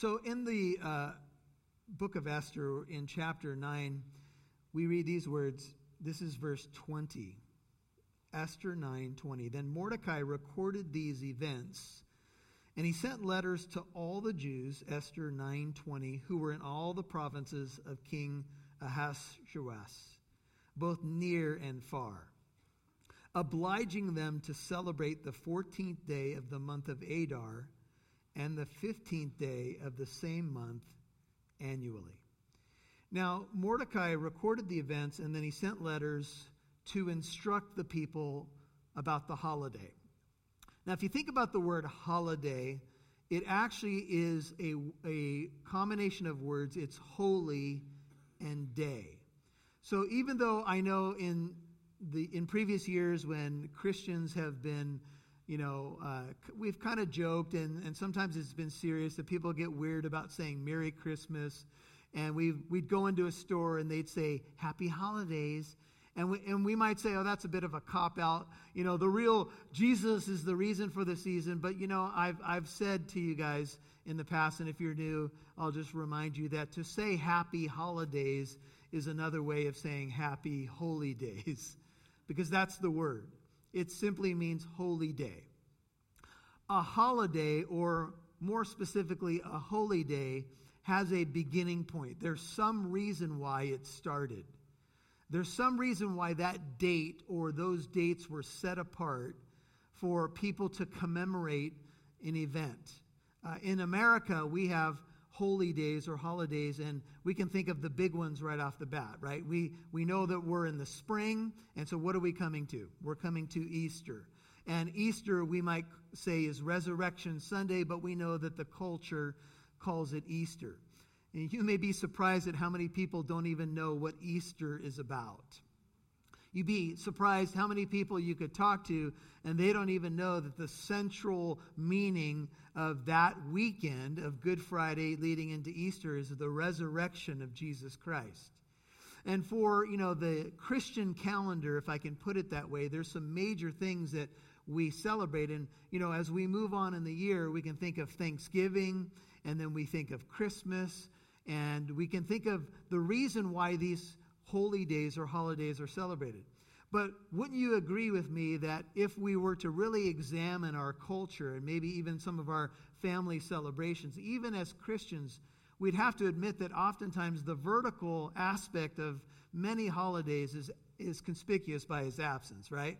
So in the uh, book of Esther, in chapter 9, we read these words. This is verse 20. Esther 9:20. Then Mordecai recorded these events, and he sent letters to all the Jews, Esther 9:20, who were in all the provinces of King Ahasuerus, both near and far, obliging them to celebrate the 14th day of the month of Adar and the 15th day of the same month annually. Now, Mordecai recorded the events and then he sent letters to instruct the people about the holiday. Now, if you think about the word holiday, it actually is a, a combination of words. It's holy and day. So even though I know in the in previous years when Christians have been, you know, uh, we've kind of joked and, and sometimes it's been serious that people get weird about saying Merry Christmas. And we we'd go into a store and they'd say Happy Holidays. And we, and we might say, oh, that's a bit of a cop out. You know, the real Jesus is the reason for the season. But, you know, I've, I've said to you guys in the past, and if you're new, I'll just remind you that to say happy holidays is another way of saying happy holy days, because that's the word. It simply means holy day. A holiday, or more specifically, a holy day, has a beginning point. There's some reason why it started. There's some reason why that date or those dates were set apart for people to commemorate an event. Uh, in America, we have holy days or holidays, and we can think of the big ones right off the bat, right? We, we know that we're in the spring, and so what are we coming to? We're coming to Easter. And Easter, we might say, is Resurrection Sunday, but we know that the culture calls it Easter. And you may be surprised at how many people don't even know what Easter is about. You'd be surprised how many people you could talk to, and they don't even know that the central meaning of that weekend of Good Friday leading into Easter is the resurrection of Jesus Christ. And for, you know, the Christian calendar, if I can put it that way, there's some major things that we celebrate. And, you know, as we move on in the year, we can think of Thanksgiving, and then we think of Christmas, and we can think of the reason why these holy days or holidays are celebrated. But wouldn't you agree with me that if we were to really examine our culture and maybe even some of our family celebrations, even as Christians, we'd have to admit that oftentimes the vertical aspect of many holidays is, is conspicuous by its absence, right?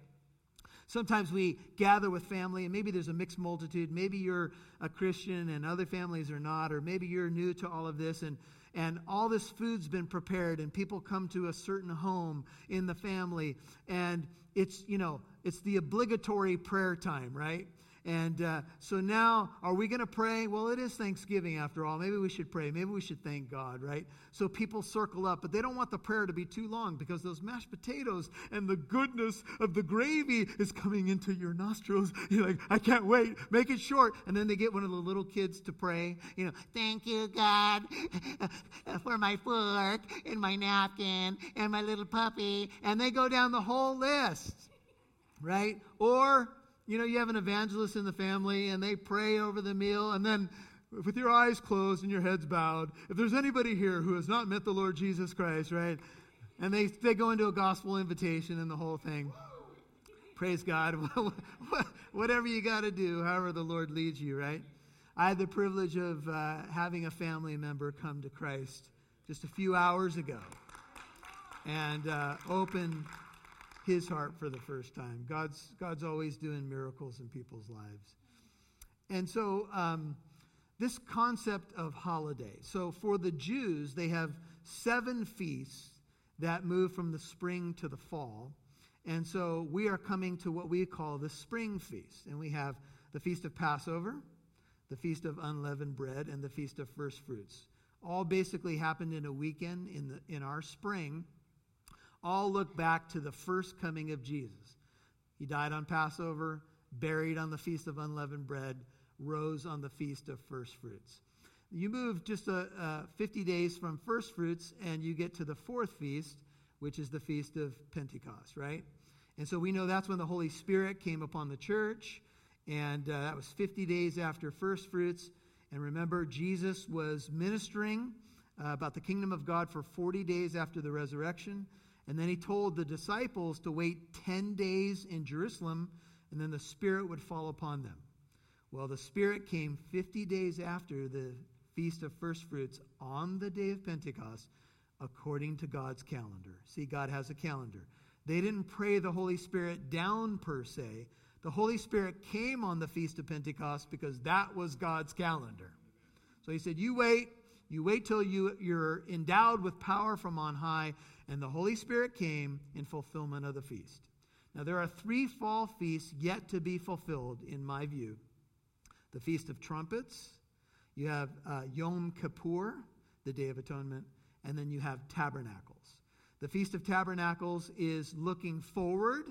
Sometimes we gather with family, and maybe there's a mixed multitude. Maybe you're a Christian and other families are not, or maybe you're new to all of this, and, and all this food's been prepared, and people come to a certain home in the family, and it's, you know, it's the obligatory prayer time, right? And uh, so now, are we going to pray? Well, it is Thanksgiving after all. Maybe we should pray. Maybe we should thank God, right? So people circle up, but they don't want the prayer to be too long because those mashed potatoes and the goodness of the gravy is coming into your nostrils. You're like, I can't wait. Make it short. And then they get one of the little kids to pray, you know, thank you, God, for my fork and my napkin and my little puppy. And they go down the whole list, right? Or, you know, you have an evangelist in the family and they pray over the meal, and then with your eyes closed and your heads bowed, if there's anybody here who has not met the Lord Jesus Christ, right? And they, they go into a gospel invitation and the whole thing. Praise God. Whatever you got to do, however the Lord leads you, right? I had the privilege of uh, having a family member come to Christ just a few hours ago and uh, open his heart for the first time. God's, God's always doing miracles in people's lives. And so, um, this concept of holiday. So, for the Jews, they have seven feasts that move from the spring to the fall. And so, we are coming to what we call the spring feast. And we have the Feast of Passover, the Feast of Unleavened Bread, and the Feast of First Fruits. All basically happened in a weekend in, the, in our spring all look back to the first coming of Jesus. He died on Passover, buried on the Feast of Unleavened Bread, rose on the Feast of First Fruits. You move just a, uh, 50 days from first fruits and you get to the fourth feast, which is the Feast of Pentecost, right? And so we know that's when the Holy Spirit came upon the church, and uh, that was 50 days after first fruits. And remember, Jesus was ministering uh, about the kingdom of God for 40 days after the resurrection. And then he told the disciples to wait 10 days in Jerusalem, and then the Spirit would fall upon them. Well, the Spirit came 50 days after the Feast of First Fruits on the day of Pentecost, according to God's calendar. See, God has a calendar. They didn't pray the Holy Spirit down per se. The Holy Spirit came on the Feast of Pentecost because that was God's calendar. So he said, You wait, you wait till you, you're endowed with power from on high, and the Holy Spirit came in fulfillment of the feast. Now, there are three fall feasts yet to be fulfilled, in my view the Feast of Trumpets, you have uh, Yom Kippur, the Day of Atonement, and then you have Tabernacles. The Feast of Tabernacles is looking forward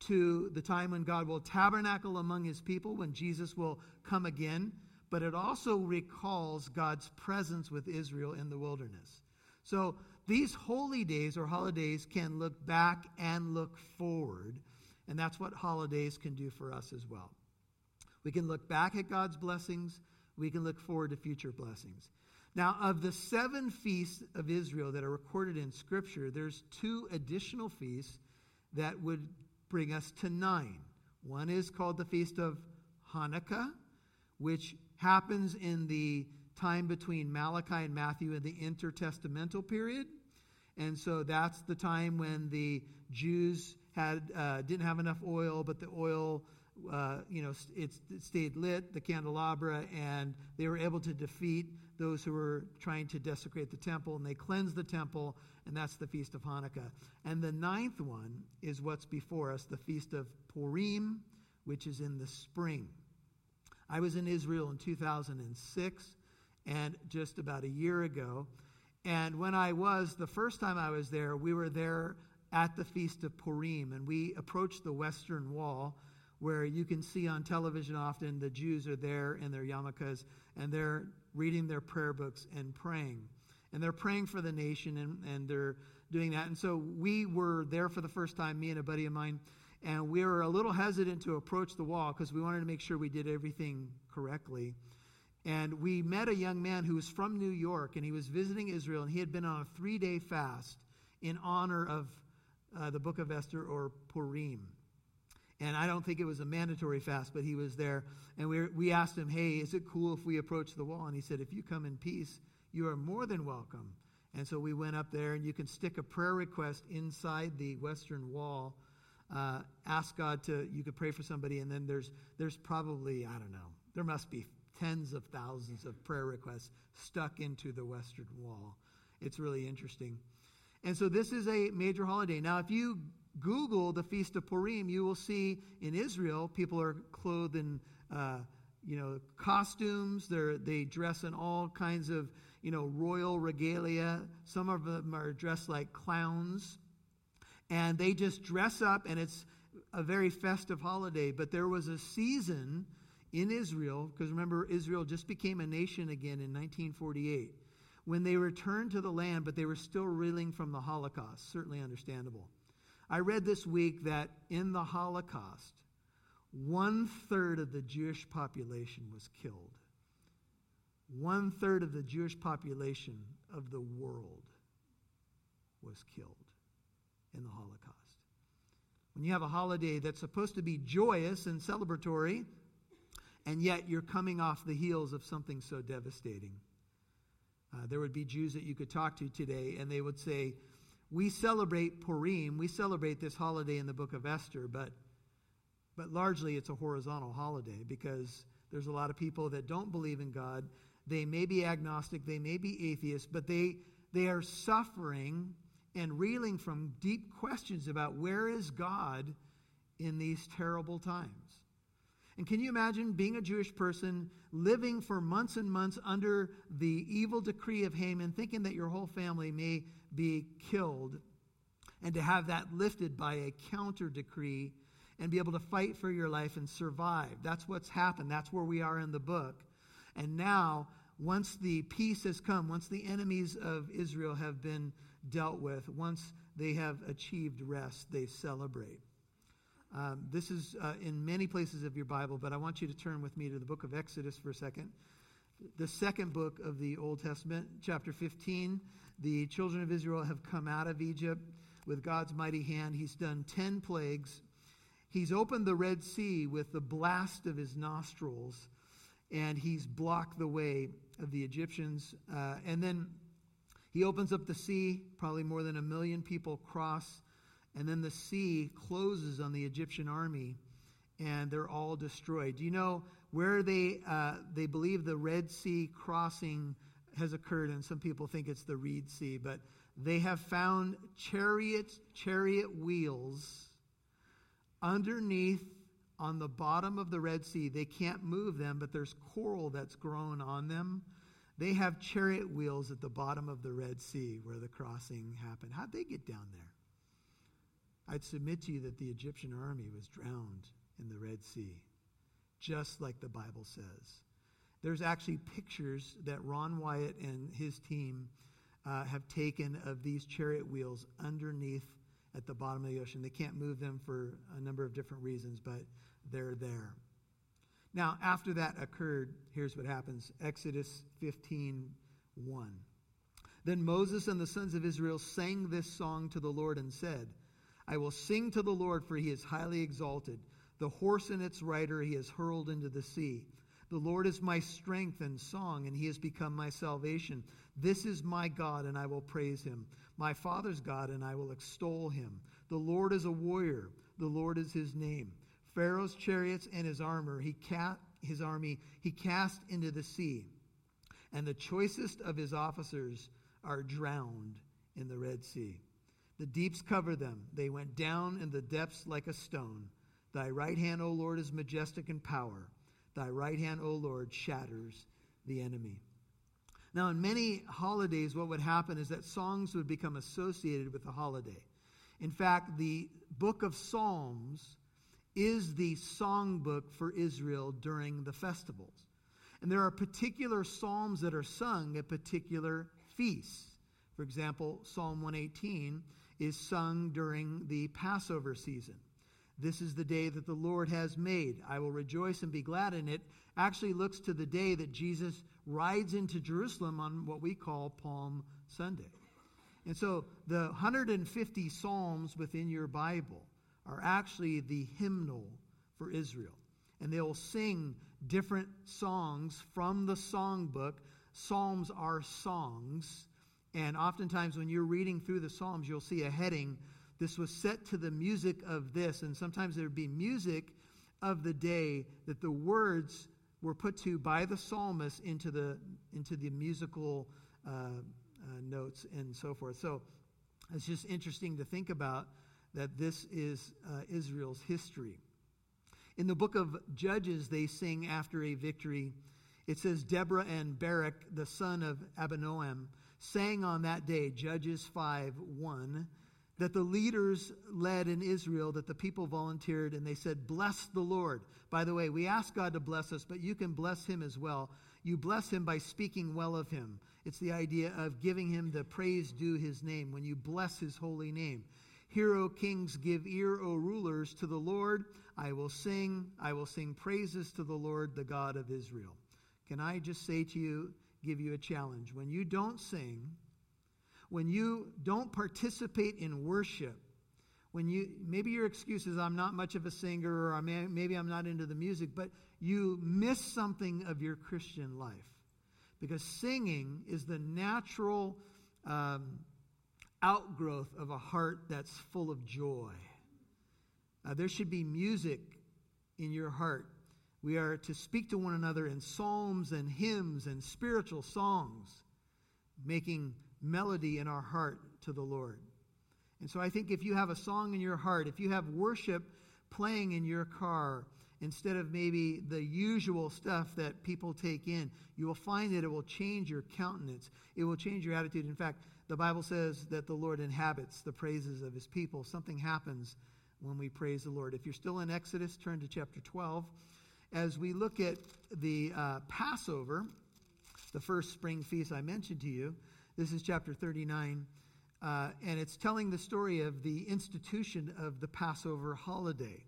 to the time when God will tabernacle among his people, when Jesus will come again but it also recalls God's presence with Israel in the wilderness. So these holy days or holidays can look back and look forward, and that's what holidays can do for us as well. We can look back at God's blessings, we can look forward to future blessings. Now, of the seven feasts of Israel that are recorded in Scripture, there's two additional feasts that would bring us to nine. One is called the Feast of Hanukkah, which happens in the time between Malachi and Matthew in the intertestamental period. And so that's the time when the Jews had uh, didn't have enough oil, but the oil, uh, you know, it, it stayed lit, the candelabra, and they were able to defeat those who were trying to desecrate the temple, and they cleansed the temple, and that's the Feast of Hanukkah. And the ninth one is what's before us, the Feast of Purim, which is in the spring. I was in Israel in 2006 and just about a year ago. And when I was, the first time I was there, we were there at the Feast of Purim, and we approached the Western Wall, where you can see on television often the Jews are there in their yarmulkes, and they're reading their prayer books and praying. And they're praying for the nation, and, and they're doing that. And so we were there for the first time, me and a buddy of mine, and we were a little hesitant to approach the wall because we wanted to make sure we did everything correctly. And we met a young man who was from New York, and he was visiting Israel, and he had been on a three day fast in honor of uh, the book of Esther or Purim. And I don't think it was a mandatory fast, but he was there. And we, we asked him, Hey, is it cool if we approach the wall? And he said, If you come in peace, you are more than welcome. And so we went up there, and you can stick a prayer request inside the western wall uh, ask God to, you could pray for somebody, and then there's, there's probably, I don't know, there must be tens of thousands of prayer requests stuck into the Western Wall. It's really interesting. And so this is a major holiday. Now, if you Google the Feast of Purim, you will see in Israel people are clothed in, uh, you know, costumes. They're, they dress in all kinds of, you know, royal regalia. Some of them are dressed like clowns and they just dress up, and it's a very festive holiday. But there was a season in Israel, because remember, Israel just became a nation again in 1948, when they returned to the land, but they were still reeling from the Holocaust. Certainly understandable. I read this week that in the Holocaust, one third of the Jewish population was killed. One third of the Jewish population of the world was killed in the Holocaust. When you have a holiday that's supposed to be joyous and celebratory, and yet you're coming off the heels of something so devastating. Uh, there would be Jews that you could talk to today, and they would say, We celebrate Purim, we celebrate this holiday in the book of Esther, but, but largely it's a horizontal holiday because there's a lot of people that don't believe in God. They may be agnostic, they may be atheists, but they, they are suffering and reeling from deep questions about where is God in these terrible times. And can you imagine being a Jewish person living for months and months under the evil decree of Haman, thinking that your whole family may be killed, and to have that lifted by a counter decree and be able to fight for your life and survive? That's what's happened. That's where we are in the book. And now, once the peace has come, once the enemies of Israel have been dealt with. Once they have achieved rest, they celebrate. Um, this is uh, in many places of your Bible, but I want you to turn with me to the book of Exodus for a second. the second book of the Old Testament, chapter 15. The children of Israel have come out of Egypt with God's mighty hand. He's done 10 plagues. He's opened the Red Sea with the blast of his nostrils, and he's blocked the way of the Egyptians. Uh, and then he opens up the sea, probably more than a million people cross, and then the sea closes on the Egyptian army, and they're all destroyed. Do you know where they, uh, they believe the Red Sea crossing has occurred? And some people think it's the Reed Sea, but they have found chariot, chariot wheels underneath on the bottom of the Red Sea. They can't move them, but there's coral that's grown on them they have chariot wheels at the bottom of the Red Sea where the crossing happened. How'd they get down there? I'd submit to you that the Egyptian army was drowned in the Red Sea, just like the Bible says. There's actually pictures that Ron Wyatt and his team uh, have taken of these chariot wheels underneath at the bottom of the ocean. They can't move them for a number of different reasons, but they're there. Now, after that occurred, here's what happens Exodus 15 1. Then Moses and the sons of Israel sang this song to the Lord and said, I will sing to the Lord, for he is highly exalted. The horse and its rider he has hurled into the sea. The Lord is my strength and song, and he has become my salvation. This is my God, and I will praise him. My father's God, and I will extol him. The Lord is a warrior, the Lord is his name. Pharaoh's chariots and his armor, he cast, his army, he cast into the sea. And the choicest of his officers are drowned in the Red Sea. The deeps cover them. They went down in the depths like a stone. Thy right hand, O Lord, is majestic in power. Thy right hand, O Lord, shatters the enemy. Now, in many holidays, what would happen is that songs would become associated with the holiday. In fact, the book of Psalms is the songbook for Israel during the festivals. And there are particular psalms that are sung at particular feasts. For example, Psalm 118 is sung during the Passover season. This is the day that the Lord has made. I will rejoice and be glad in it. Actually looks to the day that Jesus rides into Jerusalem on what we call Palm Sunday. And so the 150 Psalms within your Bible are actually the hymnal for Israel. And they will sing different songs from the songbook. Psalms are songs. And oftentimes, when you're reading through the Psalms, you'll see a heading. This was set to the music of this. And sometimes there would be music of the day that the words were put to by the psalmist into the, into the musical uh, uh, notes and so forth. So it's just interesting to think about that this is uh, Israel's history. In the book of Judges, they sing after a victory. It says, Deborah and Barak, the son of Abinoam, sang on that day, Judges 5 1, that the leaders led in Israel, that the people volunteered, and they said, Bless the Lord. By the way, we ask God to bless us, but you can bless him as well. You bless him by speaking well of him. It's the idea of giving him the praise due his name when you bless his holy name. Hear, O kings, give ear, O rulers, to the Lord. I will sing, I will sing praises to the Lord, the God of Israel. Can I just say to you, give you a challenge? When you don't sing, when you don't participate in worship, when you maybe your excuse is I'm not much of a singer or may, maybe I'm not into the music, but you miss something of your Christian life because singing is the natural um, outgrowth of a heart that's full of joy. Uh, there should be music in your heart. We are to speak to one another in psalms and hymns and spiritual songs, making melody in our heart to the Lord. And so I think if you have a song in your heart, if you have worship playing in your car, instead of maybe the usual stuff that people take in, you will find that it will change your countenance. It will change your attitude. In fact, the Bible says that the Lord inhabits the praises of his people. Something happens when we praise the Lord. If you're still in Exodus, turn to chapter 12. As we look at the uh, Passover, the first spring feast I mentioned to you, this is chapter 39, uh, and it's telling the story of the institution of the Passover holiday.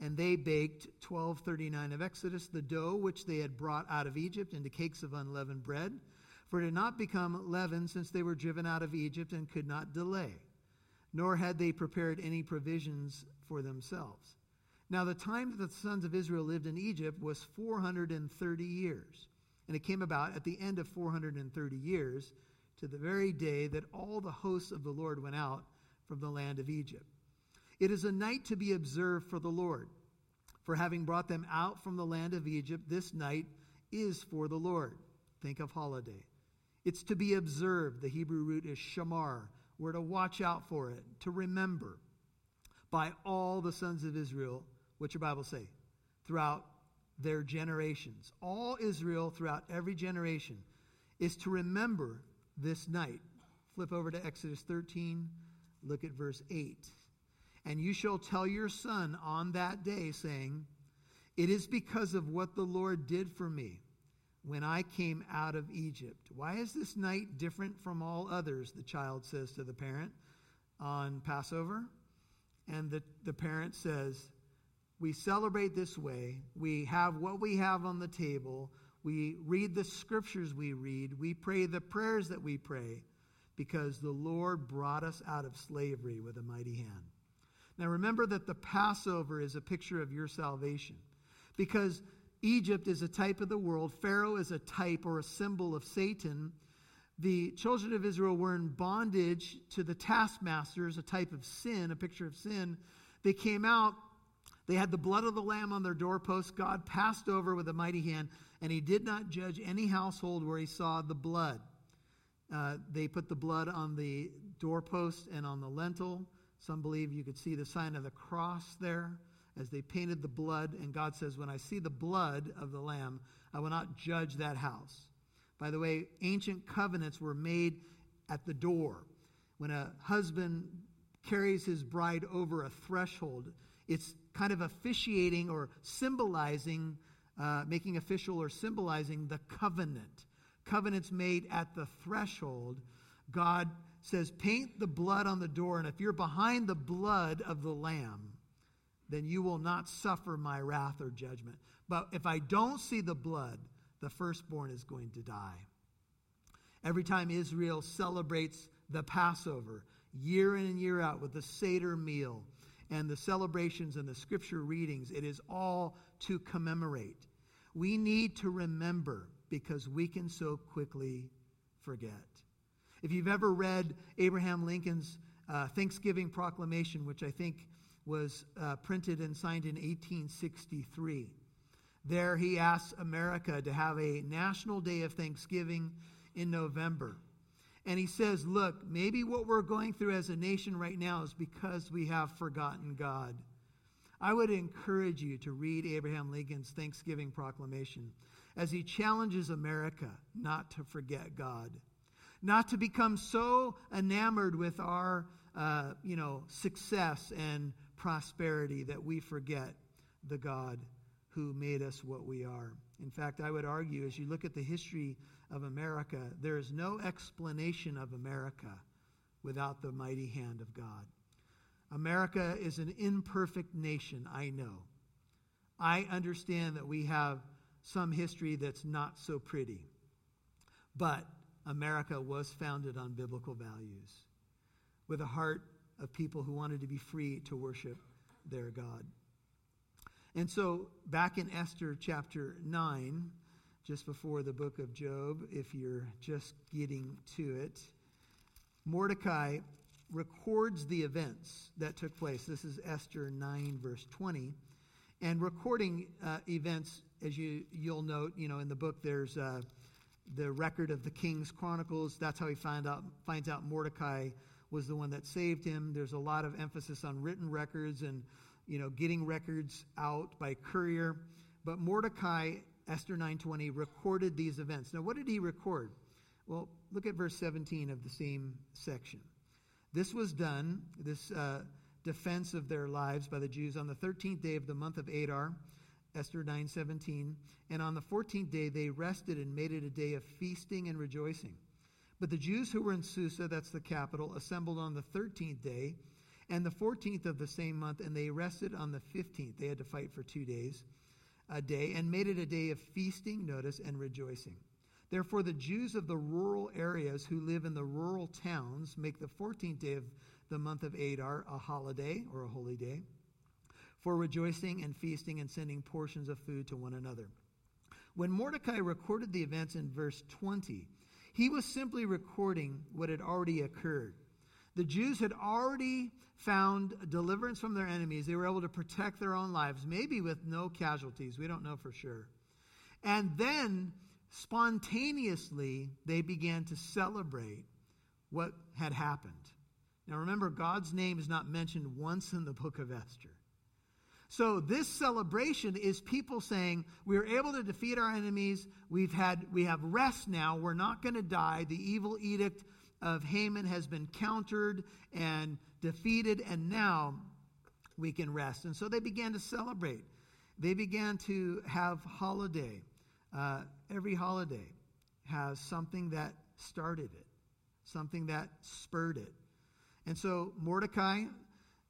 And they baked 1239 of Exodus the dough which they had brought out of Egypt into cakes of unleavened bread, for it had not become leavened since they were driven out of Egypt and could not delay, nor had they prepared any provisions for themselves. Now, the time that the sons of Israel lived in Egypt was 430 years. And it came about at the end of 430 years, to the very day that all the hosts of the Lord went out from the land of Egypt. It is a night to be observed for the Lord. For having brought them out from the land of Egypt, this night is for the Lord. Think of holiday. It's to be observed. The Hebrew root is shamar. We're to watch out for it, to remember by all the sons of Israel. What's your Bible say? Throughout their generations. All Israel throughout every generation is to remember this night. Flip over to Exodus 13, look at verse 8. And you shall tell your son on that day, saying, It is because of what the Lord did for me when I came out of Egypt. Why is this night different from all others? The child says to the parent on Passover. And the, the parent says, We celebrate this way. We have what we have on the table. We read the scriptures we read. We pray the prayers that we pray because the Lord brought us out of slavery with a mighty hand. Now remember that the Passover is a picture of your salvation because Egypt is a type of the world, Pharaoh is a type or a symbol of Satan. The children of Israel were in bondage to the taskmasters, a type of sin, a picture of sin. They came out, they had the blood of the lamb on their doorposts. God passed over with a mighty hand, and he did not judge any household where he saw the blood. Uh, they put the blood on the doorpost and on the lintel. Some believe you could see the sign of the cross there as they painted the blood. And God says, When I see the blood of the Lamb, I will not judge that house. By the way, ancient covenants were made at the door. When a husband carries his bride over a threshold, it's kind of officiating or symbolizing, uh, making official or symbolizing the covenant. Covenants made at the threshold. God says, Paint the blood on the door, and if you're behind the blood of the Lamb, then you will not suffer my wrath or judgment. But if I don't see the blood, the firstborn is going to die. Every time Israel celebrates the Passover, year in and year out, with the Seder meal and the celebrations and the scripture readings, it is all to commemorate. We need to remember because we can so quickly forget. If you've ever read Abraham Lincoln's uh, Thanksgiving Proclamation, which I think was uh, printed and signed in 1863, there he asks America to have a national day of Thanksgiving in November. And he says, Look, maybe what we're going through as a nation right now is because we have forgotten God. I would encourage you to read Abraham Lincoln's Thanksgiving Proclamation as he challenges America not to forget God not to become so enamored with our, uh, you know, success and prosperity that we forget the God who made us what we are. In fact, I would argue, as you look at the history of America, there is no explanation of America without the mighty hand of God. America is an imperfect nation, I know. I understand that we have some history that's not so pretty. But America was founded on biblical values with a heart of people who wanted to be free to worship their God. And so, back in Esther chapter 9, just before the book of Job, if you're just getting to it, Mordecai records the events that took place. This is Esther 9, verse 20. And recording uh, events, as you, you'll note, you know, in the book, there's. Uh, the record of the King's Chronicles. That's how he find out, finds out Mordecai was the one that saved him. There's a lot of emphasis on written records and you know getting records out by courier. But Mordecai, Esther 9:20, recorded these events. Now, what did he record? Well, look at verse 17 of the same section. This was done, this uh, defense of their lives by the Jews, on the 13th day of the month of Adar Esther 9:17, and on the 14th day they rested and made it a day of feasting and rejoicing. But the Jews who were in Susa, that's the capital, assembled on the 13th day, and the 14th of the same month, and they rested on the 15th. They had to fight for two days, a day, and made it a day of feasting, notice, and rejoicing. Therefore, the Jews of the rural areas who live in the rural towns make the 14th day of the month of Adar a holiday or a holy day for rejoicing and feasting and sending portions of food to one another. When Mordecai recorded the events in verse 20, he was simply recording what had already occurred. The Jews had already found deliverance from their enemies. They were able to protect their own lives, maybe with no casualties. We don't know for sure. And then, spontaneously, they began to celebrate what had happened. Now, remember, God's name is not mentioned once in the book of Esther. So this celebration is people saying we are able to defeat our enemies. We've had we have rest now. We're not going to die. The evil edict of Haman has been countered and defeated, and now we can rest. And so they began to celebrate. They began to have holiday. Uh, every holiday has something that started it, something that spurred it. And so Mordecai,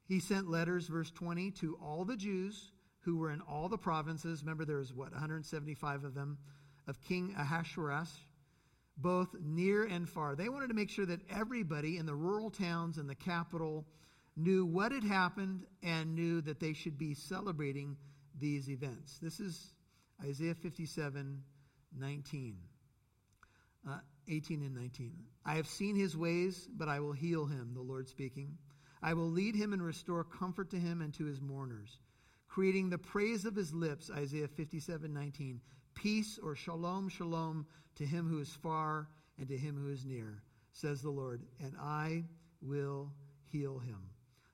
he sent letters, verse 20, to all the Jews who were in all the provinces. Remember, there was what, 175 of them, of King Ahasuerus both near and far. They wanted to make sure that everybody in the rural towns and the capital knew what had happened and knew that they should be celebrating these events. This is Isaiah 57 19. Uh, 18 and 19. I have seen his ways, but I will heal him, the Lord speaking. I will lead him and restore comfort to him and to his mourners, creating the praise of his lips, Isaiah 57 19. Peace or shalom, shalom to him who is far and to him who is near, says the Lord, and I will heal him.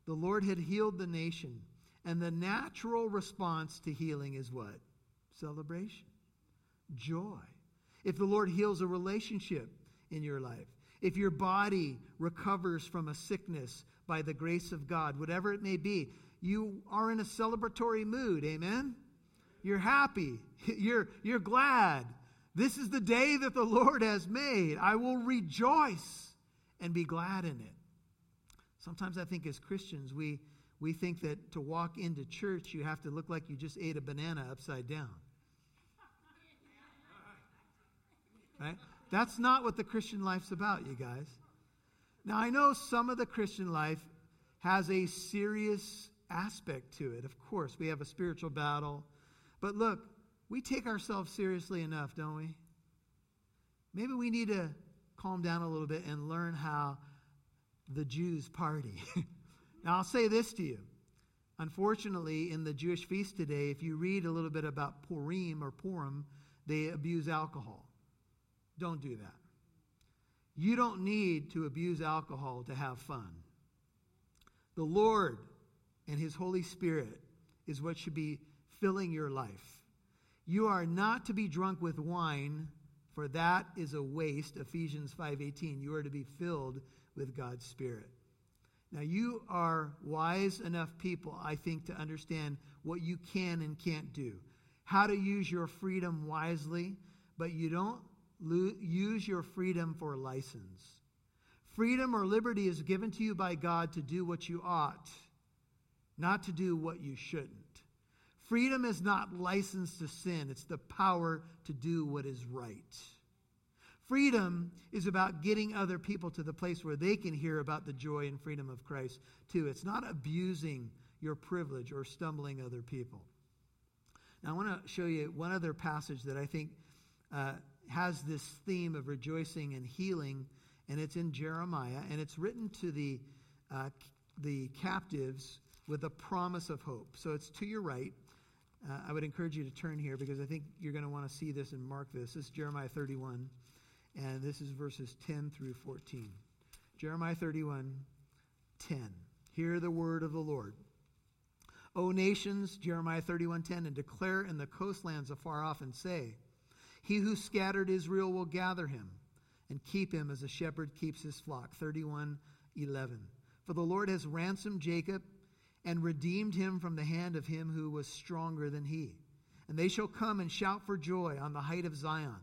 The Lord had healed the nation, and the natural response to healing is what? Celebration, joy. If the Lord heals a relationship in your life, if your body recovers from a sickness by the grace of God, whatever it may be, you are in a celebratory mood. Amen? You're happy. You're, you're glad. This is the day that the Lord has made. I will rejoice and be glad in it. Sometimes I think as Christians, we, we think that to walk into church, you have to look like you just ate a banana upside down. Right? That's not what the Christian life's about, you guys. Now, I know some of the Christian life has a serious aspect to it. Of course, we have a spiritual battle. But look, we take ourselves seriously enough, don't we? Maybe we need to calm down a little bit and learn how the Jews party. now, I'll say this to you. Unfortunately, in the Jewish feast today, if you read a little bit about Purim or Purim, they abuse alcohol. Don't do that. You don't need to abuse alcohol to have fun. The Lord and His Holy Spirit is what should be filling your life. You are not to be drunk with wine, for that is a waste. Ephesians 5:18. You are to be filled with God's Spirit. Now you are wise enough people, I think, to understand what you can and can't do. How to use your freedom wisely, but you don't lo- use your freedom for license. Freedom or liberty is given to you by God to do what you ought, not to do what you shouldn't. Freedom is not license to sin, it's the power to do what is right. Freedom is about getting other people to the place where they can hear about the joy and freedom of Christ, too. It's not abusing your privilege or stumbling other people. Now, I want to show you one other passage that I think uh, has this theme of rejoicing and healing, and it's in Jeremiah, and it's written to the, uh, the captives with a promise of hope. So it's to your right. Uh, I would encourage you to turn here because I think you're going to want to see this and mark this. This is Jeremiah 31, and this is verses 10 through 14. Jeremiah 31, 10. Hear the word of the Lord. O nations, Jeremiah 31:10, and declare in the coastlands afar off and say, He who scattered Israel will gather him and keep him as a shepherd keeps his flock. 31:11. For the Lord has ransomed Jacob and redeemed him from the hand of him who was stronger than he. And they shall come and shout for joy on the height of Zion.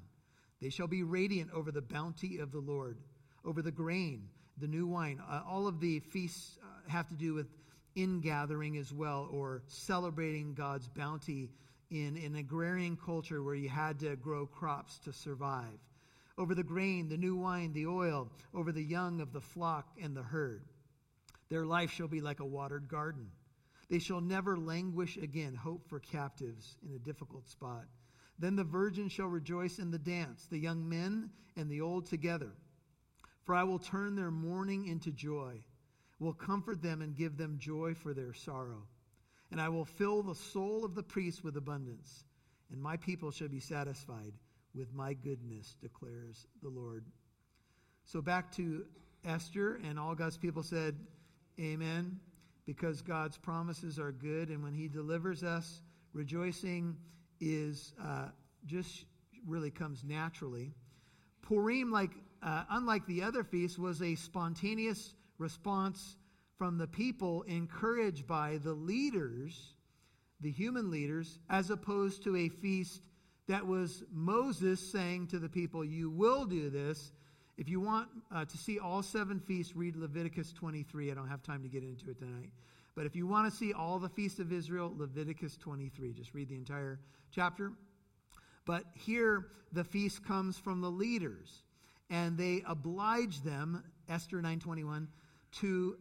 They shall be radiant over the bounty of the Lord, over the grain. the new wine. Uh, all of the feasts uh, have to do with ingathering as well, or celebrating God's bounty in an agrarian culture where you had to grow crops to survive. Over the grain, the new wine, the oil, over the young of the flock and the herd. Their life shall be like a watered garden. They shall never languish again, hope for captives in a difficult spot. Then the virgin shall rejoice in the dance, the young men and the old together. For I will turn their mourning into joy, will comfort them and give them joy for their sorrow. And I will fill the soul of the priest with abundance, and my people shall be satisfied with my goodness, declares the Lord. So back to Esther, and all God's people said, Amen, because God's promises are good, and when He delivers us, rejoicing is uh, just really comes naturally. Purim, like uh, unlike the other feasts, was a spontaneous response from the people, encouraged by the leaders, the human leaders, as opposed to a feast that was Moses saying to the people, "You will do this." If you want uh, to see all seven feasts, read Leviticus 23. I don't have time to get into it tonight. But if you want to see all the feasts of Israel, Leviticus 23. Just read the entire chapter. But here, the feast comes from the leaders, and they oblige them, Esther 9:21, to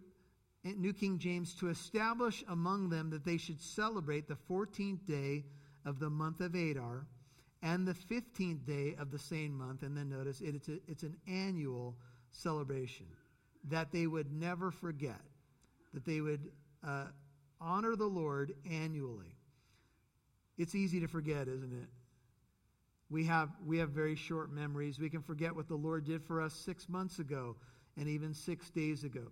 New King James to establish among them that they should celebrate the 14th day of the month of Adar and the 15th day of the same month. And then notice it, it's, a, it's an annual celebration that they would never forget, that they would uh, honor the Lord annually. It's easy to forget, isn't it? We have, we have very short memories. We can forget what the Lord did for us six months ago and even six days ago.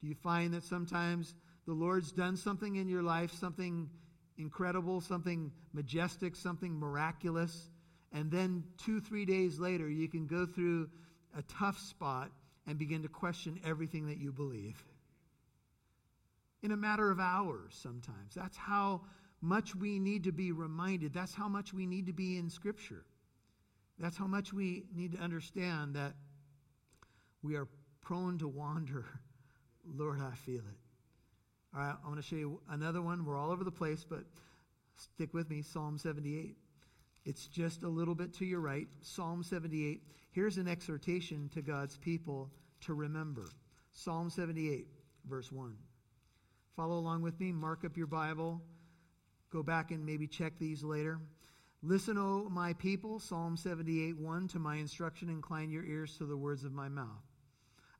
Do you find that sometimes the Lord's done something in your life, something incredible, something majestic, something miraculous, and then two, three days later, you can go through a tough spot and begin to question everything that you believe? In a matter of hours, sometimes. That's how much we need to be reminded. That's how much we need to be in Scripture. That's how much we need to understand that we are prone to wander. Lord, I feel it. All right, I want to show you another one. We're all over the place, but stick with me Psalm 78. It's just a little bit to your right. Psalm 78. Here's an exhortation to God's people to remember. Psalm 78, verse 1. Follow along with me. Mark up your Bible. Go back and maybe check these later. Listen, O my people, Psalm 78 1, to my instruction, incline your ears to the words of my mouth.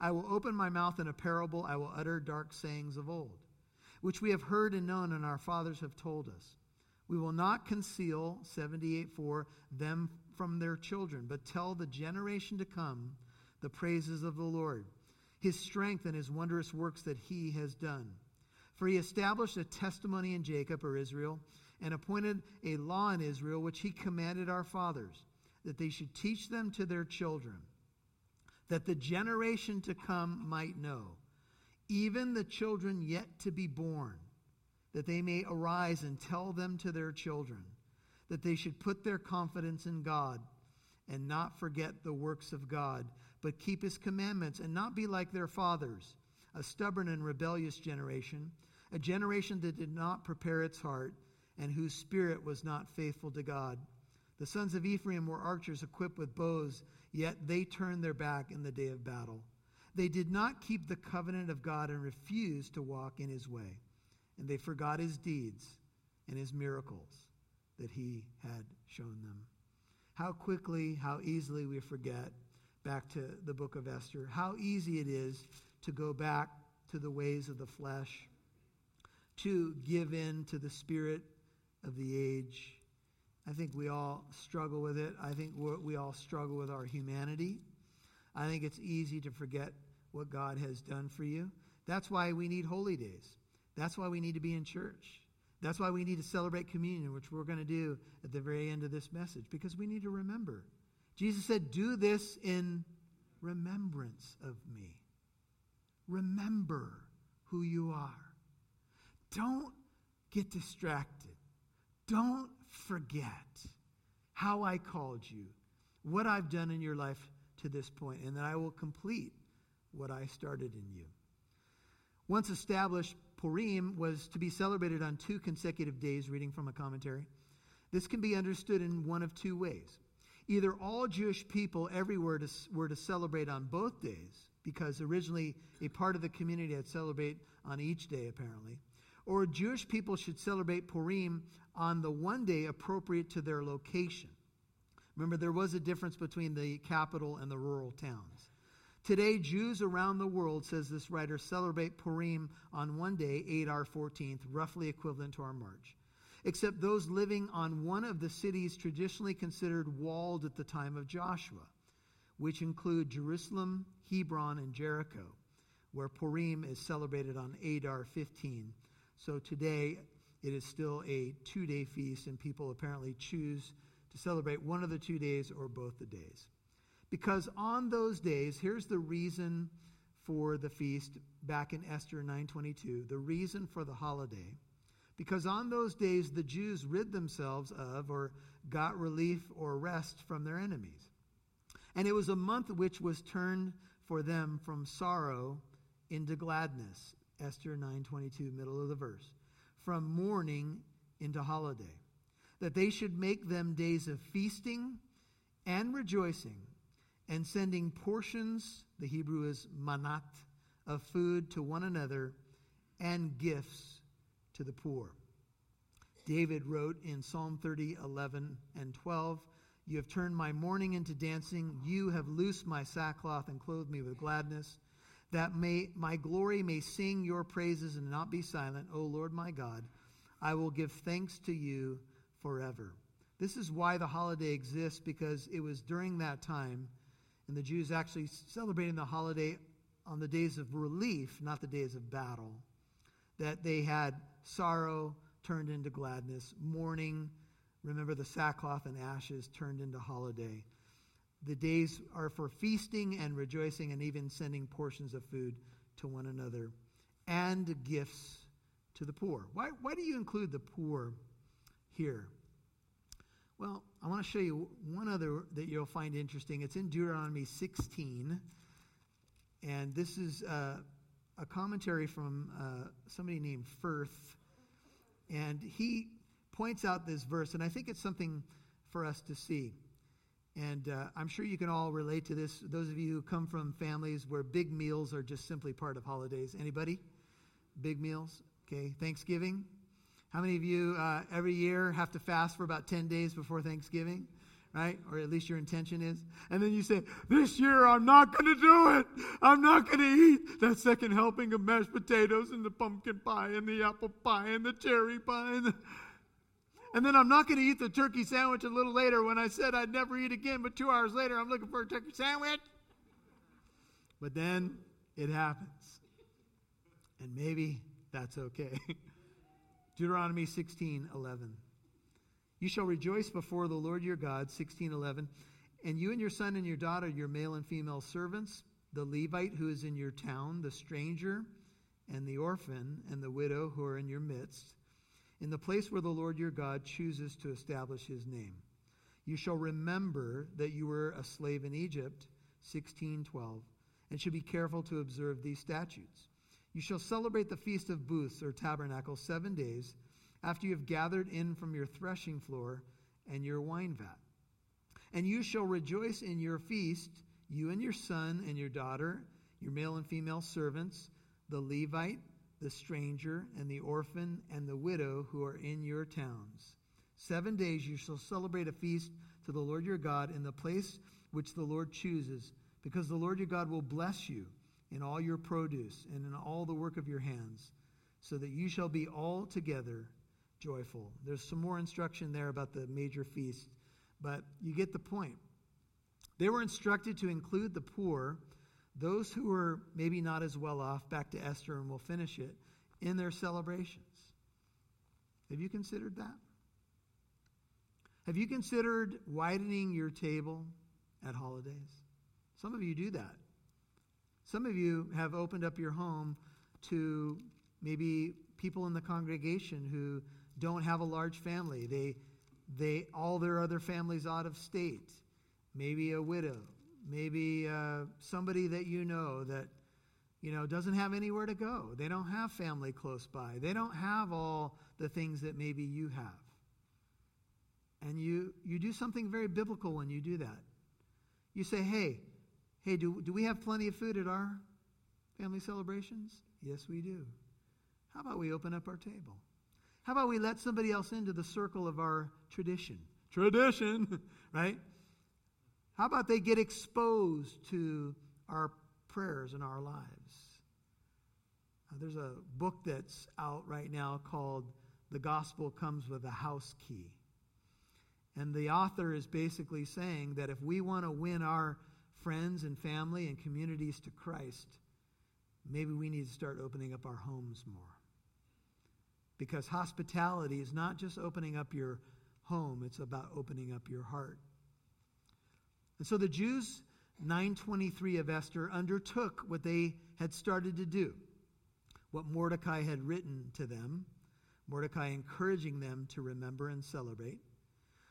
I will open my mouth in a parable, I will utter dark sayings of old, which we have heard and known, and our fathers have told us. We will not conceal, 78 4, them from their children, but tell the generation to come the praises of the Lord, his strength and his wondrous works that he has done. For he established a testimony in Jacob or Israel and appointed a law in Israel, which he commanded our fathers, that they should teach them to their children, that the generation to come might know, even the children yet to be born, that they may arise and tell them to their children, that they should put their confidence in God and not forget the works of God, but keep his commandments and not be like their fathers, a stubborn and rebellious generation a generation that did not prepare its heart and whose spirit was not faithful to God. The sons of Ephraim were archers equipped with bows, yet they turned their back in the day of battle. They did not keep the covenant of God and refused to walk in his way. And they forgot his deeds and his miracles that he had shown them. How quickly, how easily we forget back to the book of Esther. How easy it is to go back to the ways of the flesh to give in to the spirit of the age. I think we all struggle with it. I think we all struggle with our humanity. I think it's easy to forget what God has done for you. That's why we need holy days. That's why we need to be in church. That's why we need to celebrate communion, which we're going to do at the very end of this message, because we need to remember. Jesus said, Do this in remembrance of me. Remember who you are. Don't get distracted. Don't forget how I called you, what I've done in your life to this point, and that I will complete what I started in you. Once established, Purim was to be celebrated on two consecutive days, reading from a commentary. This can be understood in one of two ways. Either all Jewish people everywhere to, were to celebrate on both days, because originally a part of the community had celebrate on each day, apparently, or Jewish people should celebrate Purim on the one day appropriate to their location. Remember, there was a difference between the capital and the rural towns. Today, Jews around the world, says this writer, celebrate Purim on one day, Adar 14th, roughly equivalent to our March, except those living on one of the cities traditionally considered walled at the time of Joshua, which include Jerusalem, Hebron, and Jericho, where Purim is celebrated on Adar 15. So today, it is still a two day feast, and people apparently choose to celebrate one of the two days or both the days. Because on those days, here's the reason for the feast back in Esther 9:22, the reason for the holiday. Because on those days the Jews rid themselves of or got relief or rest from their enemies. And it was a month which was turned for them from sorrow into gladness. Esther 9:22, middle of the verse. From mourning into holiday. That they should make them days of feasting and rejoicing and sending portions, the Hebrew is manat, of food to one another and gifts to the poor. David wrote in Psalm 30, 11 and 12, You have turned my mourning into dancing. You have loosed my sackcloth and clothed me with gladness, that may, my glory may sing your praises and not be silent. O Lord my God, I will give thanks to you forever. This is why the holiday exists, because it was during that time and the Jews actually celebrating the holiday on the days of relief, not the days of battle. That they had sorrow turned into gladness, mourning, remember the sackcloth and ashes turned into holiday. The days are for feasting and rejoicing and even sending portions of food to one another and gifts to the poor. Why, why do you include the poor here? Well, I want to show you one other that you'll find interesting. It's in Deuteronomy 16. And this is uh, a commentary from uh, somebody named Firth. And he points out this verse, and I think it's something for us to see. And uh, I'm sure you can all relate to this. Those of you who come from families where big meals are just simply part of holidays. Anybody? Big meals? Okay. Thanksgiving? How many of you uh, every year have to fast for about 10 days before Thanksgiving? Right? Or at least your intention is. And then you say, This year I'm not going to do it. I'm not going to eat that second helping of mashed potatoes and the pumpkin pie and the apple pie and the cherry pie. And, the... and then I'm not going to eat the turkey sandwich a little later when I said I'd never eat again, but two hours later I'm looking for a turkey sandwich. But then it happens. And maybe that's okay. Deuteronomy 16 11. You shall rejoice before the Lord your God, 16 11. And you and your son and your daughter, your male and female servants, the Levite who is in your town, the stranger, and the orphan, and the widow who are in your midst, in the place where the Lord your God chooses to establish his name. You shall remember that you were a slave in Egypt, 1612, and should be careful to observe these statutes. You shall celebrate the feast of booths or tabernacles seven days after you have gathered in from your threshing floor and your wine vat. And you shall rejoice in your feast, you and your son and your daughter, your male and female servants, the Levite, the stranger, and the orphan, and the widow who are in your towns. Seven days you shall celebrate a feast to the Lord your God in the place which the Lord chooses, because the Lord your God will bless you in all your produce and in all the work of your hands, so that you shall be altogether joyful. There's some more instruction there about the major feast, but you get the point. They were instructed to include the poor, those who were maybe not as well off, back to Esther, and we'll finish it, in their celebrations. Have you considered that? Have you considered widening your table at holidays? Some of you do that. Some of you have opened up your home to maybe people in the congregation who don't have a large family. They, they, all their other families out of state. Maybe a widow. Maybe uh, somebody that you know that you know, doesn't have anywhere to go. They don't have family close by. They don't have all the things that maybe you have. And you, you do something very biblical when you do that. You say, hey, hey, do, do we have plenty of food at our family celebrations? Yes, we do. How about we open up our table? How about we let somebody else into the circle of our tradition? Tradition, right? How about they get exposed to our prayers in our lives? Uh, there's a book that's out right now called The Gospel Comes with a House Key. And the author is basically saying that if we want to win our friends and family and communities to Christ, maybe we need to start opening up our homes more. Because hospitality is not just opening up your home, it's about opening up your heart. And so the Jews, 923 of Esther, undertook what they had started to do, what Mordecai had written to them, Mordecai encouraging them to remember and celebrate.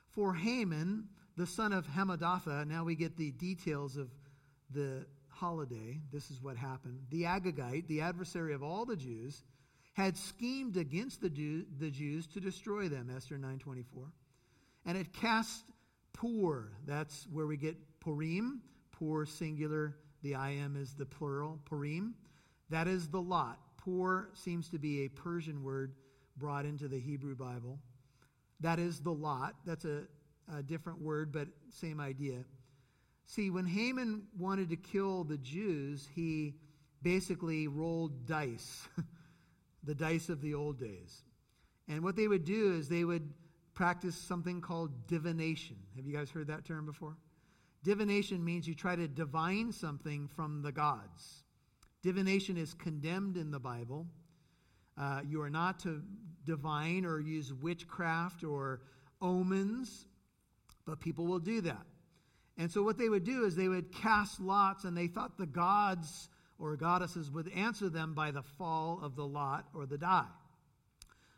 For Haman, the son of Hammedatha, now we get the details of the holiday. This is what happened. The Agagite, the adversary of all the Jews, had schemed against the, Jew, the Jews to destroy them, Esther 9.24. And it cast Pur, that's where we get Purim, Pur singular, the im is the plural, Purim. That is the lot. Pur seems to be a Persian word brought into the Hebrew Bible. That is the lot. That's a, a different word, but same idea. See, when Haman wanted to kill the Jews, he basically rolled dice, the dice of the old days. And what they would do is they would practice something called divination. Have you guys heard that term before? Divination means you try to divine something from the gods. Divination is condemned in the Bible. Uh, you are not to divine or use witchcraft or omens, but people will do that. And so, what they would do is they would cast lots, and they thought the gods or goddesses would answer them by the fall of the lot or the die.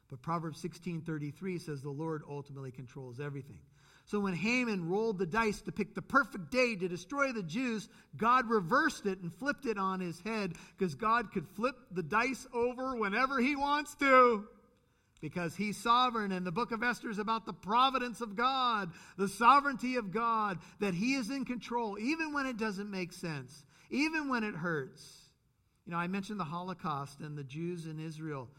But Proverbs 16:33 says the Lord ultimately controls everything. So when Haman rolled the dice to pick the perfect day to destroy the Jews, God reversed it and flipped it on his head because God could flip the dice over whenever he wants to. Because he's sovereign, and the book of Esther is about the providence of God, the sovereignty of God, that he is in control, even when it doesn't make sense, even when it hurts. You know, I mentioned the Holocaust and the Jews in Israel.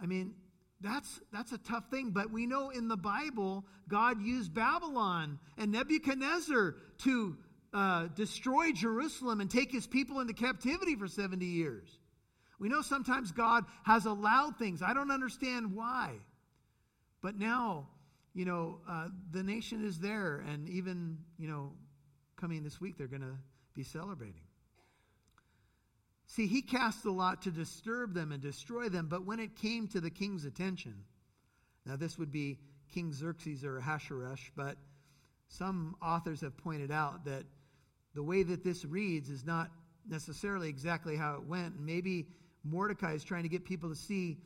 I mean, that's, that's a tough thing. But we know in the Bible, God used Babylon and Nebuchadnezzar to uh, destroy Jerusalem and take his people into captivity for 70 years. We know sometimes God has allowed things. I don't understand why. But now, you know, uh, the nation is there, and even, you know, coming this week, they're going to be celebrating. See, he cast a lot to disturb them and destroy them, but when it came to the king's attention, now this would be King Xerxes or Ahasuerus, but some authors have pointed out that the way that this reads is not necessarily exactly how it went. Maybe Mordecai is trying to get people to see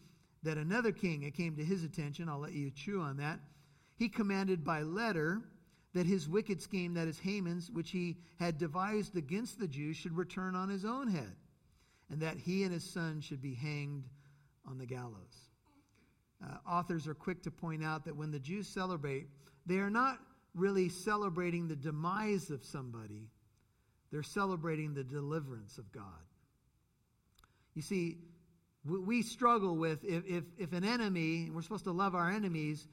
that another king, it came to his attention. I'll let you chew on that. He commanded by letter that his wicked scheme, that is Haman's, which he had devised against the Jews, should return on his own head and that he and his son should be hanged on the gallows. Uh, authors are quick to point out that when the Jews celebrate, they are not really celebrating the demise of somebody, they're celebrating the deliverance of God. You see, we struggle with if, if, if an enemy, we're supposed to love our enemies,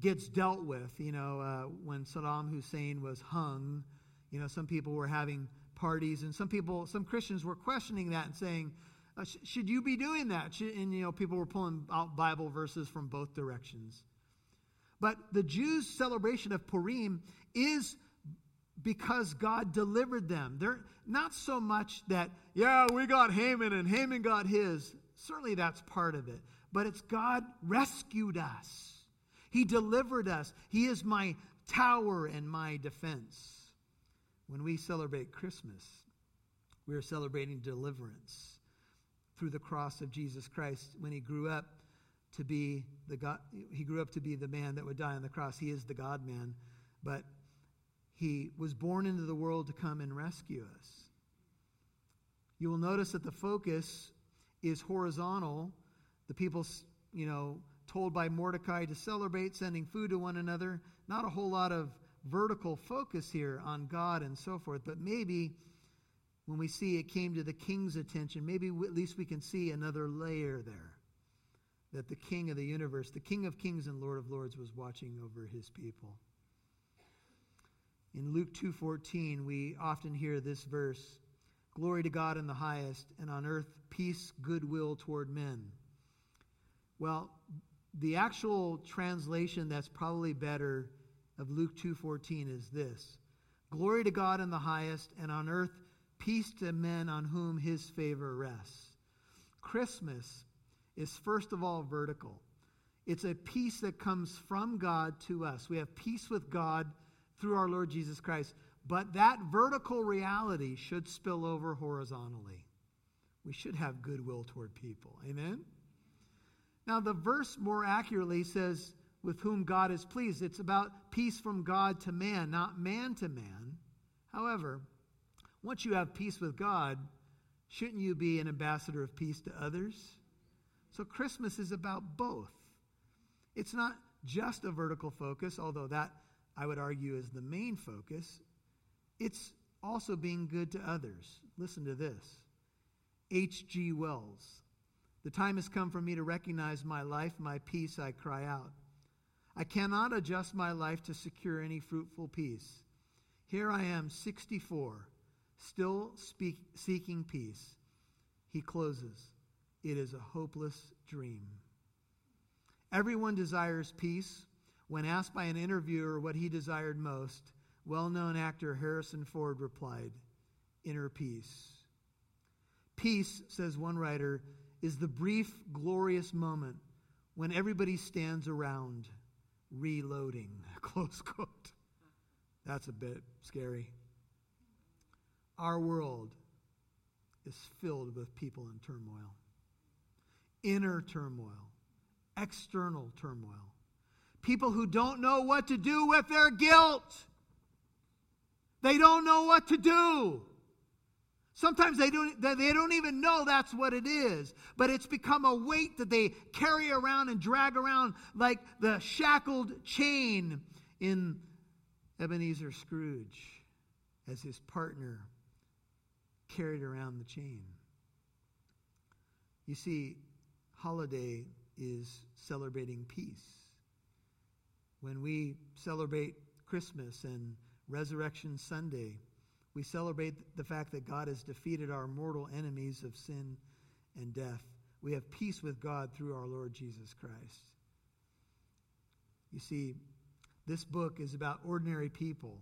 gets dealt with. You know, uh, when Saddam Hussein was hung, you know, some people were having parties. And some people, some Christians were questioning that and saying, uh, sh- should you be doing that? Should, and, you know, people were pulling out Bible verses from both directions. But the Jews' celebration of Purim is because God delivered them. They're not so much that, yeah, we got Haman and Haman got his. Certainly that's part of it. But it's God rescued us. He delivered us. He is my tower and my defense. When we celebrate Christmas, we are celebrating deliverance through the cross of Jesus Christ when he grew up to be the God, he grew up to be the man that would die on the cross. He is the God man, but he was born into the world to come and rescue us. You will notice that the focus is horizontal. The people, you know, told by Mordecai to celebrate, sending food to one another. Not a whole lot of vertical focus here on God and so forth, but maybe when we see it came to the king's attention, maybe at least we can see another layer there. That the king of the universe, the king of kings and lord of lords, was watching over his people. In Luke 2:14, we often hear this verse, "Glory to God in the highest, and on earth peace, goodwill toward men." Well, the actual translation that's probably better of Luke 2:14 is this. Glory to God in the highest and on earth peace to men on whom his favor rests. Christmas is first of all vertical. It's a peace that comes from God to us. We have peace with God through our Lord Jesus Christ. But that vertical reality should spill over horizontally. We should have goodwill toward people. Amen? Now, the verse more accurately says, with whom God is pleased. It's about peace from God to man, not man to man. However, once you have peace with God, shouldn't you be an ambassador of peace to others? So Christmas is about both. It's not just a vertical focus, although that I would argue is the main focus. It's also being good to others. Listen to this H.G. Wells. The time has come for me to recognize my life, my peace, I cry out. I cannot adjust my life to secure any fruitful peace. Here I am, 64, still speak, seeking peace. He closes. It is a hopeless dream. Everyone desires peace. When asked by an interviewer what he desired most, well known actor Harrison Ford replied, Inner peace. Peace, says one writer, is the brief, glorious moment when everybody stands around reloading. Close quote. That's a bit scary. Our world is filled with people in turmoil inner turmoil, external turmoil, people who don't know what to do with their guilt. They don't know what to do. Sometimes they don't, they don't even know that's what it is, but it's become a weight that they carry around and drag around like the shackled chain in Ebenezer Scrooge as his partner carried around the chain. You see, holiday is celebrating peace. When we celebrate Christmas and Resurrection Sunday, we celebrate the fact that God has defeated our mortal enemies of sin and death. We have peace with God through our Lord Jesus Christ. You see, this book is about ordinary people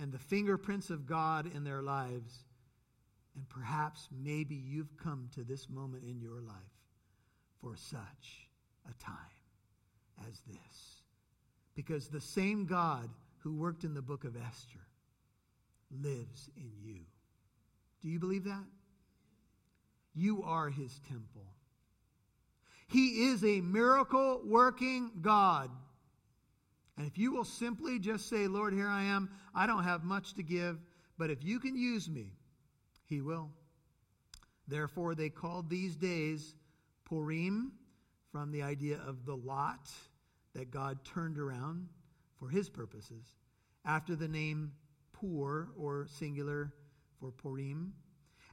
and the fingerprints of God in their lives. And perhaps, maybe you've come to this moment in your life for such a time as this. Because the same God who worked in the book of Esther lives in you. Do you believe that? You are his temple. He is a miracle working God. And if you will simply just say, Lord, here I am, I don't have much to give, but if you can use me, he will. Therefore, they called these days Purim from the idea of the lot that God turned around for his purposes, after the name Pur, or singular for Purim.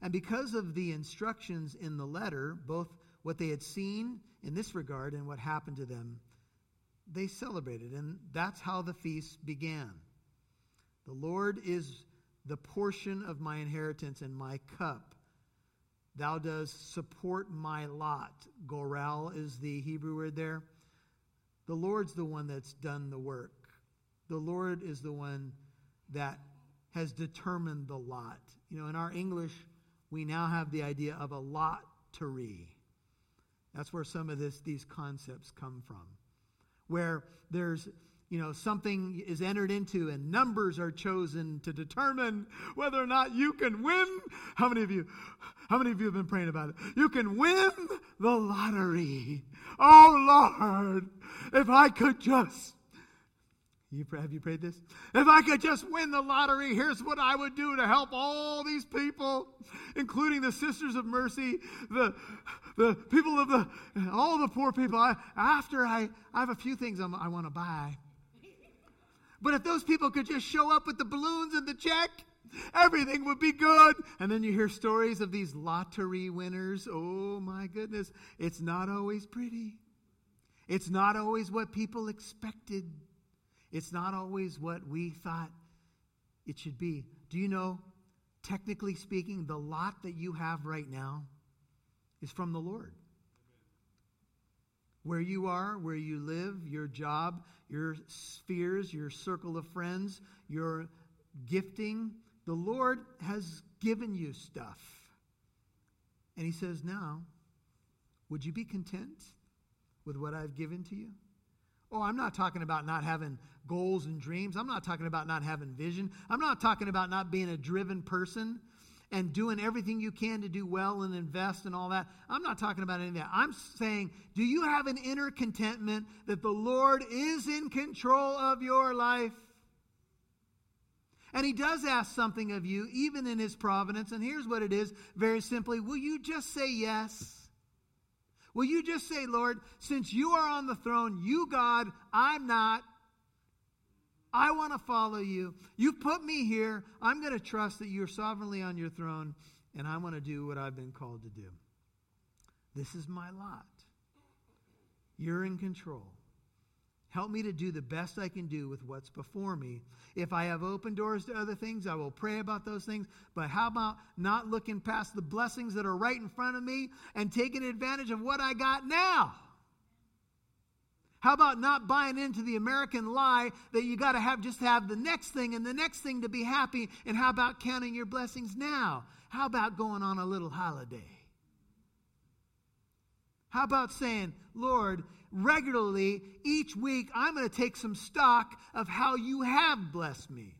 And because of the instructions in the letter, both what they had seen in this regard and what happened to them, they celebrated. And that's how the feast began. The Lord is the portion of my inheritance and my cup. Thou does support my lot. Goral is the Hebrew word there. The Lord's the one that's done the work. The Lord is the one that has determined the lot. You know, in our English, we now have the idea of a lottery. That's where some of this, these concepts come from. Where there's, you know, something is entered into and numbers are chosen to determine whether or not you can win. How many of you, how many of you have been praying about it? You can win the lottery. Oh Lord, if I could just You, have you prayed this? If I could just win the lottery, here's what I would do to help all these people, including the Sisters of Mercy, the, the people of the, all the poor people. I, after I, I have a few things I'm, i want to buy. But if those people could just show up with the balloons and the check, everything would be good. And then you hear stories of these lottery winners. Oh my goodness. It's not always pretty, it's not always what people expected. It's not always what we thought it should be. Do you know, technically speaking, the lot that you have right now is from the Lord. Where you are, where you live, your job, your spheres, your circle of friends, your gifting, the Lord has given you stuff. And He says, Now, would you be content with what I've given to you? Oh, I'm not talking about not having goals and dreams. I'm not talking about not having vision. I'm not talking about not being a driven person and doing everything you can to do well and invest and all that. I'm not talking about any of that. I'm saying, do you have an inner contentment that the Lord is in control of your life? And he does ask something of you, even in his providence. And here's what it is very simply Will you just say yes? Will you just say, Lord, since you are on the throne, you, God, I'm not. I want to follow you. You put me here. I'm going to trust that you're sovereignly on your throne, and I want to do what I've been called to do. This is my lot. You're in control. Help me to do the best I can do with what's before me. If I have open doors to other things, I will pray about those things. But how about not looking past the blessings that are right in front of me and taking advantage of what I got now? How about not buying into the American lie that you got to have just have the next thing and the next thing to be happy? And how about counting your blessings now? How about going on a little holiday? How about saying, Lord, regularly each week I'm going to take some stock of how you have blessed me,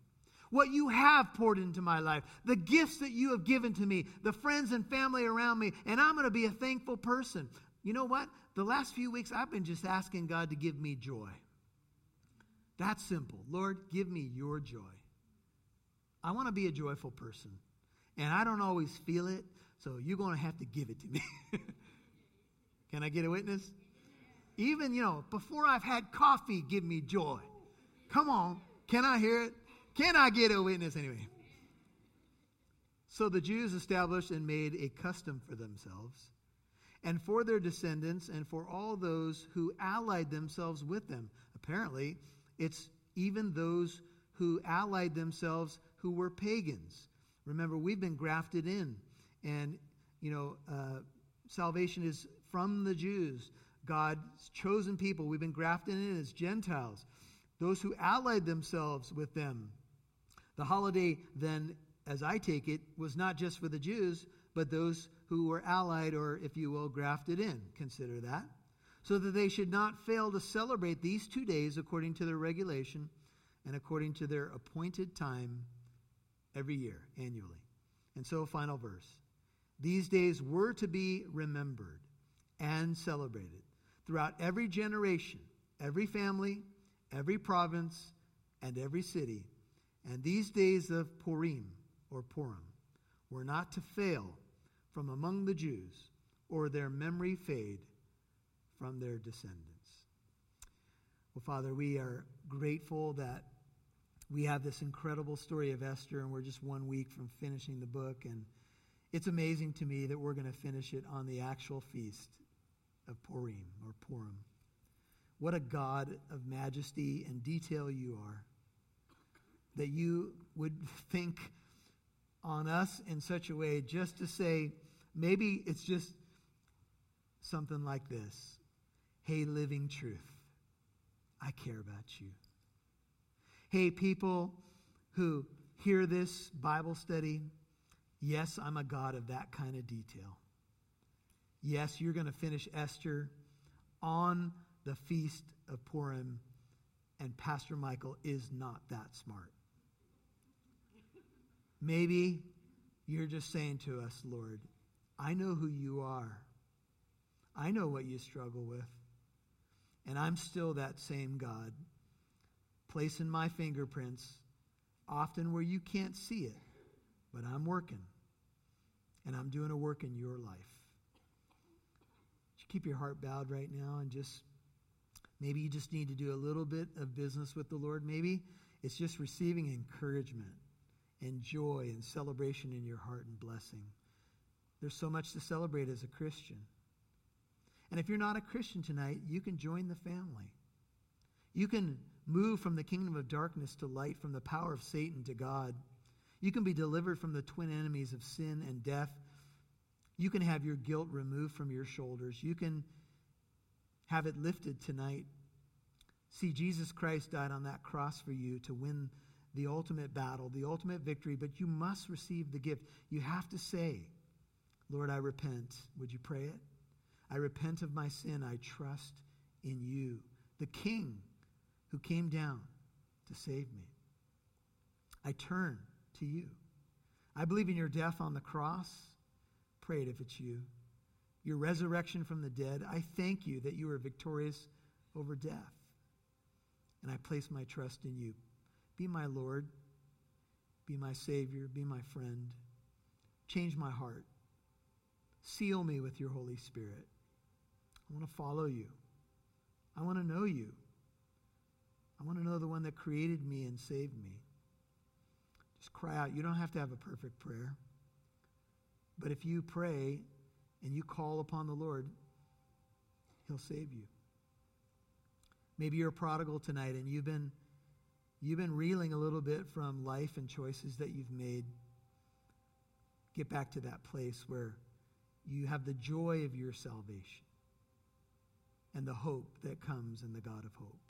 what you have poured into my life, the gifts that you have given to me, the friends and family around me, and I'm going to be a thankful person. You know what? The last few weeks I've been just asking God to give me joy. That's simple. Lord, give me your joy. I want to be a joyful person. And I don't always feel it, so you're going to have to give it to me. Can I get a witness? Even, you know, before I've had coffee, give me joy. Come on. Can I hear it? Can I get a witness anyway? So the Jews established and made a custom for themselves and for their descendants and for all those who allied themselves with them. Apparently, it's even those who allied themselves who were pagans. Remember, we've been grafted in, and, you know, uh, salvation is from the Jews. God's chosen people. We've been grafted in as Gentiles, those who allied themselves with them. The holiday, then, as I take it, was not just for the Jews, but those who were allied or, if you will, grafted in. Consider that. So that they should not fail to celebrate these two days according to their regulation and according to their appointed time every year, annually. And so, final verse. These days were to be remembered and celebrated throughout every generation, every family, every province, and every city. And these days of Purim, or Purim, were not to fail from among the Jews, or their memory fade from their descendants. Well, Father, we are grateful that we have this incredible story of Esther, and we're just one week from finishing the book. And it's amazing to me that we're going to finish it on the actual feast of Purim or Purim. What a God of majesty and detail you are. That you would think on us in such a way just to say, maybe it's just something like this Hey, living truth, I care about you. Hey, people who hear this Bible study, yes, I'm a God of that kind of detail. Yes, you're going to finish Esther on the Feast of Purim, and Pastor Michael is not that smart. Maybe you're just saying to us, Lord, I know who you are. I know what you struggle with. And I'm still that same God placing my fingerprints, often where you can't see it, but I'm working. And I'm doing a work in your life. You Keep your heart bowed right now and just maybe you just need to do a little bit of business with the Lord. Maybe it's just receiving encouragement and joy and celebration in your heart and blessing. There's so much to celebrate as a Christian. And if you're not a Christian tonight, you can join the family. You can move from the kingdom of darkness to light, from the power of Satan to God. You can be delivered from the twin enemies of sin and death. You can have your guilt removed from your shoulders. You can have it lifted tonight. See, Jesus Christ died on that cross for you to win the ultimate battle, the ultimate victory, but you must receive the gift. You have to say, Lord, I repent. Would you pray it? I repent of my sin. I trust in you, the King who came down to save me. I turn to you. I believe in your death on the cross. Pray it if it's you. Your resurrection from the dead. I thank you that you are victorious over death. And I place my trust in you. Be my Lord. Be my Savior. Be my friend. Change my heart. Seal me with your Holy Spirit. I want to follow you. I want to know you. I want to know the one that created me and saved me. Just cry out. You don't have to have a perfect prayer. But if you pray and you call upon the Lord, He'll save you. Maybe you're a prodigal tonight and you've been, you've been reeling a little bit from life and choices that you've made. Get back to that place where you have the joy of your salvation and the hope that comes in the God of hope.